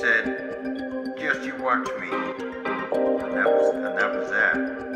said, "Just you watch me," and that was and that was that.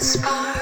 spark.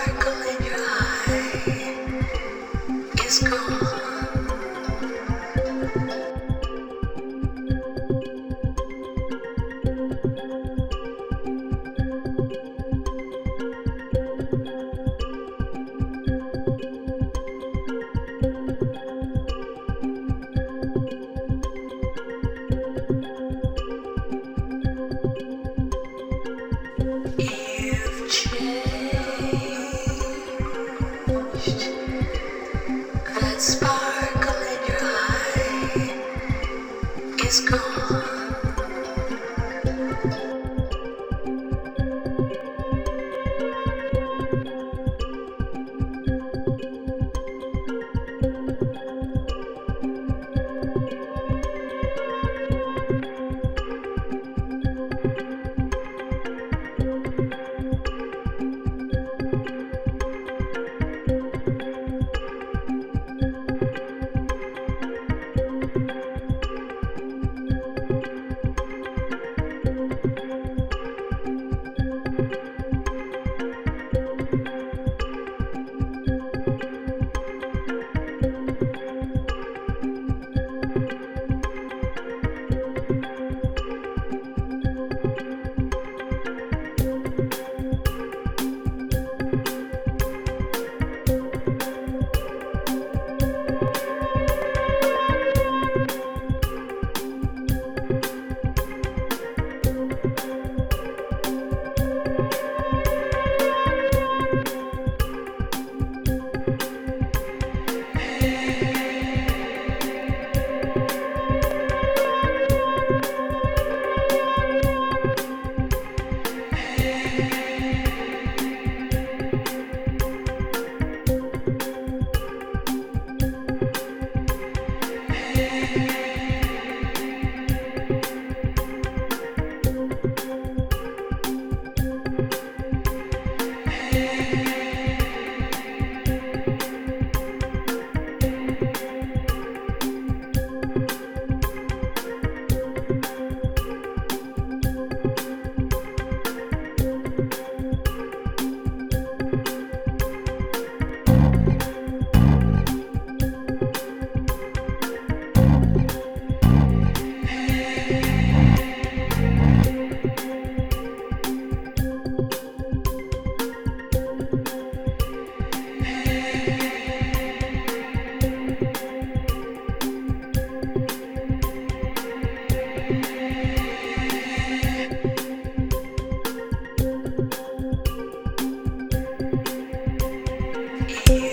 Bye.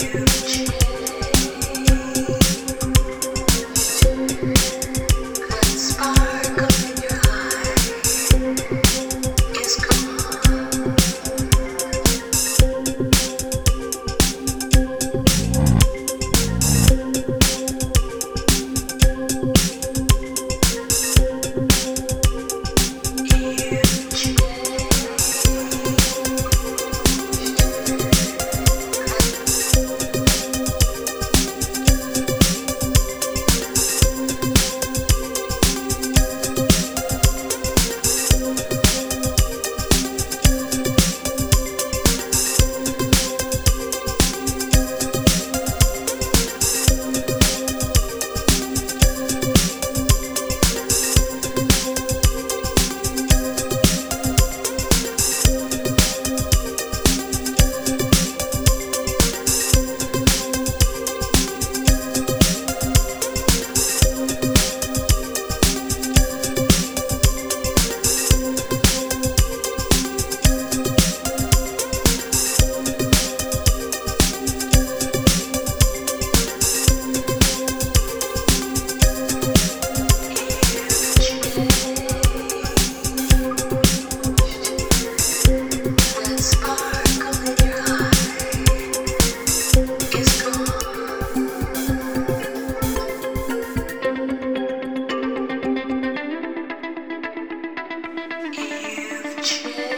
true.